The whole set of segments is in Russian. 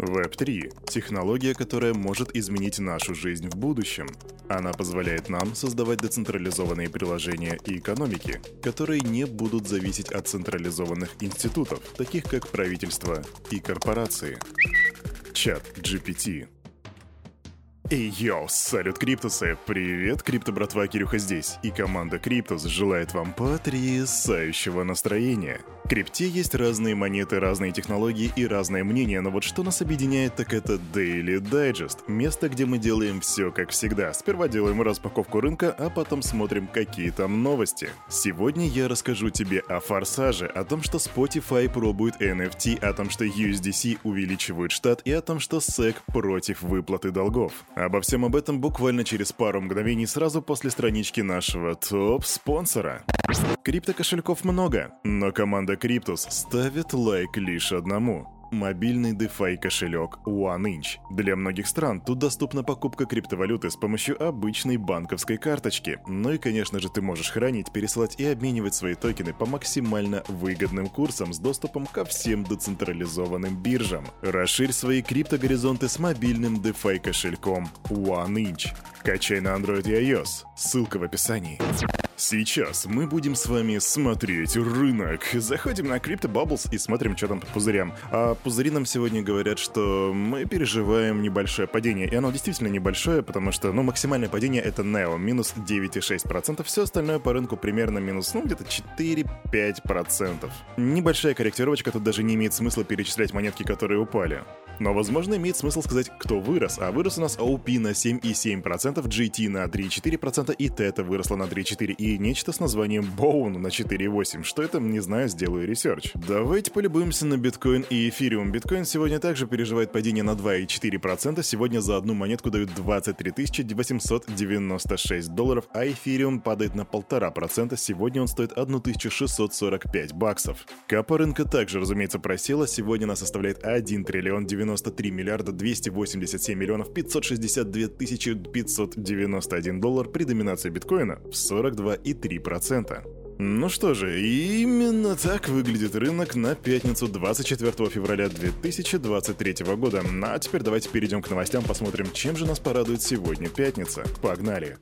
Web3 – технология, которая может изменить нашу жизнь в будущем. Она позволяет нам создавать децентрализованные приложения и экономики, которые не будут зависеть от централизованных институтов, таких как правительство и корпорации. ChatGPT Эй, yo, салют, Криптусы! Привет, Крипто братва Кирюха здесь, и команда Криптус желает вам потрясающего настроения. В крипте есть разные монеты, разные технологии и разное мнение, но вот что нас объединяет, так это Daily Digest, место, где мы делаем все как всегда. Сперва делаем распаковку рынка, а потом смотрим, какие там новости. Сегодня я расскажу тебе о форсаже, о том, что Spotify пробует NFT, о том, что USDC увеличивают штат и о том, что SEC против выплаты долгов. Обо всем об этом буквально через пару мгновений сразу после странички нашего топ-спонсора. Крипто-кошельков много, но команда Криптус ставит лайк лишь одному – Мобильный DeFi кошелек OneInch. Для многих стран тут доступна покупка криптовалюты с помощью обычной банковской карточки. Ну и, конечно же, ты можешь хранить, пересылать и обменивать свои токены по максимально выгодным курсам с доступом ко всем децентрализованным биржам. Расширь свои криптогоризонты с мобильным DeFi кошельком OneInch. Качай на Android и iOS. Ссылка в описании. Сейчас мы будем с вами смотреть рынок. Заходим на Crypto Bubbles и смотрим, что там по пузырям. А пузыри нам сегодня говорят, что мы переживаем небольшое падение. И оно действительно небольшое, потому что, ну, максимальное падение это Neo, минус 9,6%. Все остальное по рынку примерно минус, ну, где-то 4-5%. Небольшая корректировочка, тут даже не имеет смысла перечислять монетки, которые упали. Но, возможно, имеет смысл сказать, кто вырос. А вырос у нас OP на 7,7%, GT на 3,4% и Theta выросла на 3,4% и нечто с названием Bone на 4,8%. Что это, не знаю, сделаю research. Давайте полюбуемся на биткоин и эфириум. Биткоин сегодня также переживает падение на 2,4%. Сегодня за одну монетку дают 23 896 долларов, а эфириум падает на 1,5%. Сегодня он стоит 1645 баксов. Капа рынка также, разумеется, просела. Сегодня она составляет 1 триллион 90 93 миллиарда 287 миллионов 562 тысячи 591 доллар при доминации биткоина в 42,3%. Ну что же, именно так выглядит рынок на пятницу 24 февраля 2023 года. А теперь давайте перейдем к новостям, посмотрим, чем же нас порадует сегодня пятница. Погнали!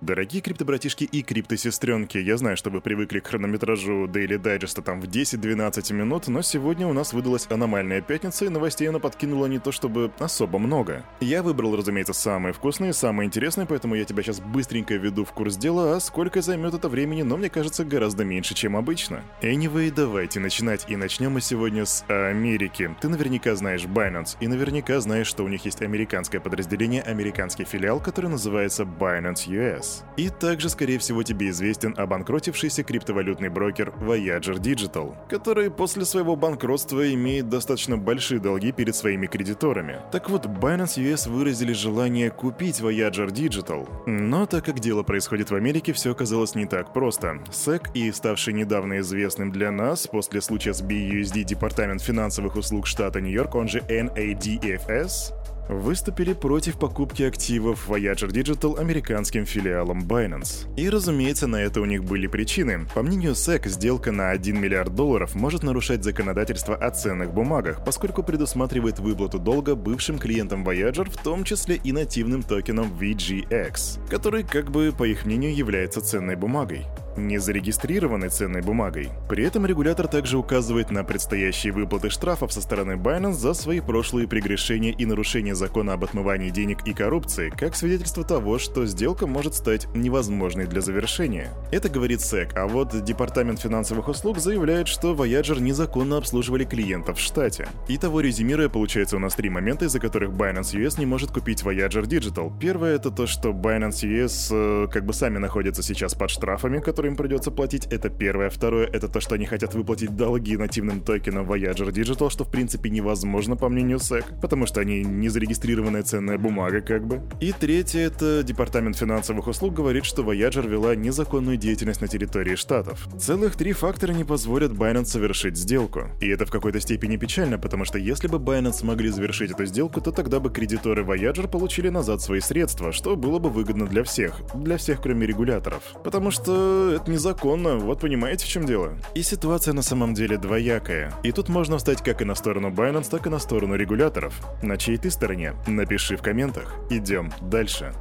Дорогие криптобратишки и криптосестренки, я знаю, что вы привыкли к хронометражу Daily Digest там в 10-12 минут, но сегодня у нас выдалась аномальная пятница, и новостей она подкинула не то чтобы особо много. Я выбрал, разумеется, самые вкусные, самые интересные, поэтому я тебя сейчас быстренько веду в курс дела, а сколько займет это времени, но мне кажется гораздо меньше, чем обычно. Anyway, давайте начинать, и начнем мы сегодня с Америки. Ты наверняка знаешь Binance, и наверняка знаешь, что у них есть американское подразделение, американский филиал, который называется Binance US. И также, скорее всего, тебе известен обанкротившийся криптовалютный брокер Voyager Digital, который после своего банкротства имеет достаточно большие долги перед своими кредиторами. Так вот, Binance US выразили желание купить Voyager Digital. Но так как дело происходит в Америке, все оказалось не так просто. SEC и ставший недавно известным для нас после случая с BUSD Департамент финансовых услуг штата Нью-Йорк, он же NADFS, выступили против покупки активов Voyager Digital американским филиалом Binance. И разумеется, на это у них были причины. По мнению SEC, сделка на 1 миллиард долларов может нарушать законодательство о ценных бумагах, поскольку предусматривает выплату долга бывшим клиентам Voyager, в том числе и нативным токеном VGX, который, как бы, по их мнению, является ценной бумагой не зарегистрированной ценной бумагой. При этом регулятор также указывает на предстоящие выплаты штрафов со стороны Binance за свои прошлые прегрешения и нарушения закона об отмывании денег и коррупции, как свидетельство того, что сделка может стать невозможной для завершения. Это говорит SEC, а вот Департамент финансовых услуг заявляет, что Voyager незаконно обслуживали клиентов в штате. Итого резюмируя, получается у нас три момента, из-за которых Binance US не может купить Voyager Digital. Первое это то, что Binance US э, как бы сами находятся сейчас под штрафами, которые которые им придется платить, это первое. Второе, это то, что они хотят выплатить долги нативным токенам Voyager Digital, что в принципе невозможно по мнению SEC, потому что они не зарегистрированная ценная бумага как бы. И третье, это Департамент финансовых услуг говорит, что Voyager вела незаконную деятельность на территории штатов. Целых три фактора не позволят Binance совершить сделку. И это в какой-то степени печально, потому что если бы Binance смогли завершить эту сделку, то тогда бы кредиторы Voyager получили назад свои средства, что было бы выгодно для всех. Для всех, кроме регуляторов. Потому что это незаконно, вот понимаете, в чем дело. И ситуация на самом деле двоякая. И тут можно встать как и на сторону Binance, так и на сторону регуляторов. На чьей ты стороне? Напиши в комментах. Идем дальше.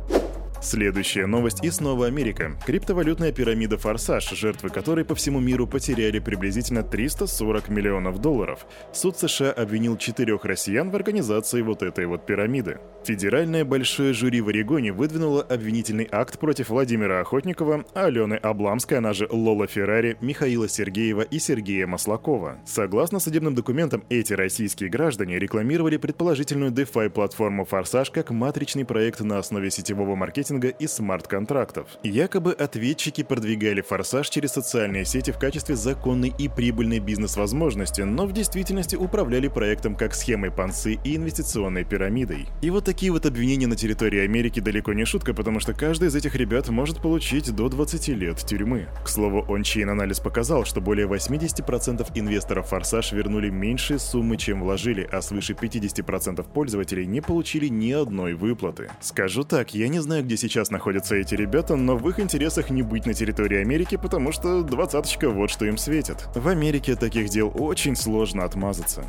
Следующая новость и снова Америка. Криптовалютная пирамида «Форсаж», жертвы которой по всему миру потеряли приблизительно 340 миллионов долларов. Суд США обвинил четырех россиян в организации вот этой вот пирамиды. Федеральное большое жюри в Орегоне выдвинуло обвинительный акт против Владимира Охотникова, Алены Обламской, она же Лола Феррари, Михаила Сергеева и Сергея Маслакова. Согласно судебным документам, эти российские граждане рекламировали предположительную DeFi-платформу «Форсаж» как матричный проект на основе сетевого маркетинга маркетинга и смарт-контрактов. Якобы ответчики продвигали форсаж через социальные сети в качестве законной и прибыльной бизнес-возможности, но в действительности управляли проектом как схемой пансы и инвестиционной пирамидой. И вот такие вот обвинения на территории Америки далеко не шутка, потому что каждый из этих ребят может получить до 20 лет тюрьмы. К слову, ончейн-анализ показал, что более 80% инвесторов форсаж вернули меньшие суммы, чем вложили, а свыше 50% пользователей не получили ни одной выплаты. Скажу так, я не знаю, где сейчас находятся эти ребята, но в их интересах не быть на территории Америки, потому что двадцаточка вот что им светит. В Америке таких дел очень сложно отмазаться.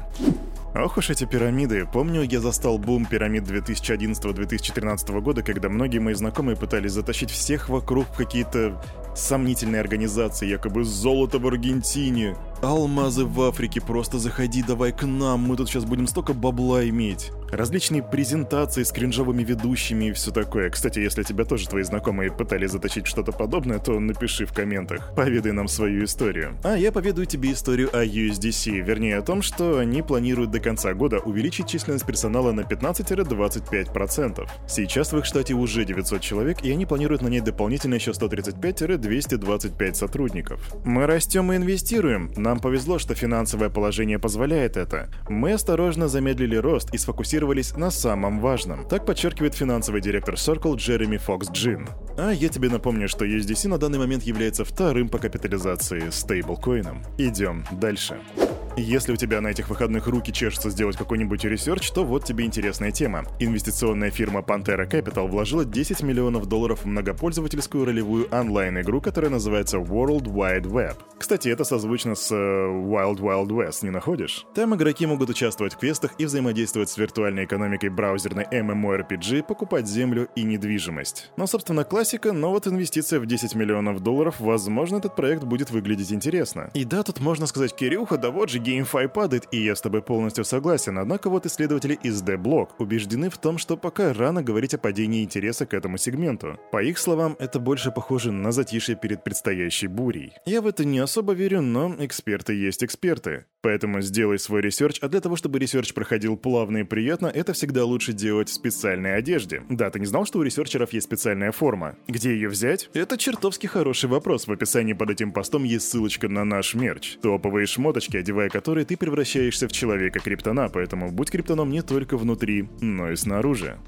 Ох уж эти пирамиды. Помню, я застал бум пирамид 2011-2013 года, когда многие мои знакомые пытались затащить всех вокруг в какие-то сомнительные организации, якобы золото в Аргентине, алмазы в Африке, просто заходи давай к нам, мы тут сейчас будем столько бабла иметь различные презентации с кринжовыми ведущими и все такое. Кстати, если тебя тоже твои знакомые пытались заточить что-то подобное, то напиши в комментах. Поведай нам свою историю. А я поведаю тебе историю о USDC, вернее о том, что они планируют до конца года увеличить численность персонала на 15-25%. Сейчас в их штате уже 900 человек, и они планируют нанять дополнительно еще 135-225 сотрудников. Мы растем и инвестируем. Нам повезло, что финансовое положение позволяет это. Мы осторожно замедлили рост и сфокусировались сфокусировались на самом важном. Так подчеркивает финансовый директор Circle Джереми Фокс Джин. А я тебе напомню, что USDC на данный момент является вторым по капитализации стейблкоином. Идем дальше. Если у тебя на этих выходных руки чешутся сделать какой-нибудь research, то вот тебе интересная тема. Инвестиционная фирма Pantera Capital вложила 10 миллионов долларов в многопользовательскую ролевую онлайн-игру, которая называется World Wide Web. Кстати, это созвучно с э, Wild Wild West, не находишь? Там игроки могут участвовать в квестах и взаимодействовать с виртуальной экономикой браузерной MMORPG, покупать землю и недвижимость. Ну, собственно, классика, но вот инвестиция в 10 миллионов долларов, возможно, этот проект будет выглядеть интересно. И да, тут можно сказать, Кирюха, да вот же GameFi падает, и я с тобой полностью согласен, однако вот исследователи из The Block убеждены в том, что пока рано говорить о падении интереса к этому сегменту. По их словам, это больше похоже на затишье перед предстоящей бурей. Я в это не особо верю, но эксперты есть эксперты. Поэтому сделай свой research, а для того, чтобы research проходил плавно и приятно, это всегда лучше делать в специальной одежде. Да, ты не знал, что у ресерчеров есть специальная форма? Где ее взять? Это чертовски хороший вопрос. В описании под этим постом есть ссылочка на наш мерч. Топовые шмоточки, одевая которые ты превращаешься в человека криптона, поэтому будь криптоном не только внутри, но и снаружи.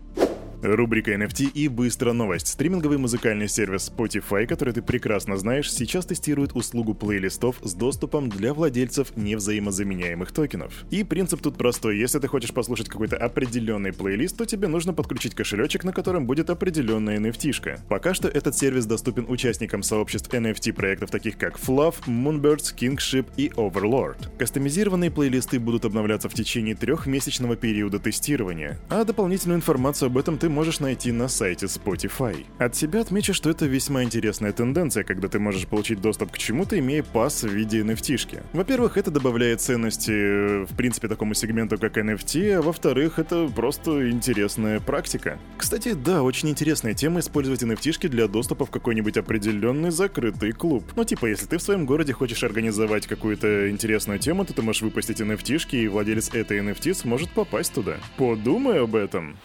Рубрика NFT и быстро новость. Стриминговый музыкальный сервис Spotify, который ты прекрасно знаешь, сейчас тестирует услугу плейлистов с доступом для владельцев невзаимозаменяемых токенов. И принцип тут простой. Если ты хочешь послушать какой-то определенный плейлист, то тебе нужно подключить кошелечек, на котором будет определенная NFT-шка. Пока что этот сервис доступен участникам сообществ NFT проектов таких как Fluff, Moonbirds, Kingship и Overlord. Кастомизированные плейлисты будут обновляться в течение трехмесячного периода тестирования, а дополнительную информацию об этом ты можешь найти на сайте Spotify. От себя отмечу, что это весьма интересная тенденция, когда ты можешь получить доступ к чему-то, имея пас в виде NFT. Во-первых, это добавляет ценности, э, в принципе, такому сегменту, как NFT, а во-вторых, это просто интересная практика. Кстати, да, очень интересная тема использовать NFT для доступа в какой-нибудь определенный закрытый клуб. Ну, типа, если ты в своем городе хочешь организовать какую-то интересную тему, то ты можешь выпустить NFT, и владелец этой NFT сможет попасть туда. Подумай об этом.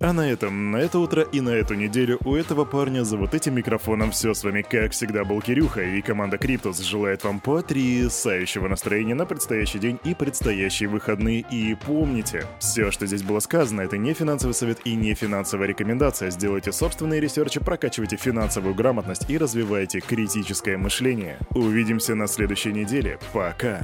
А на этом, на это утро и на эту неделю у этого парня за вот этим микрофоном все с вами, как всегда, был Кирюха, и команда Криптус желает вам потрясающего настроения на предстоящий день и предстоящие выходные. И помните, все, что здесь было сказано, это не финансовый совет и не финансовая рекомендация. Сделайте собственные ресерчи, прокачивайте финансовую грамотность и развивайте критическое мышление. Увидимся на следующей неделе. Пока!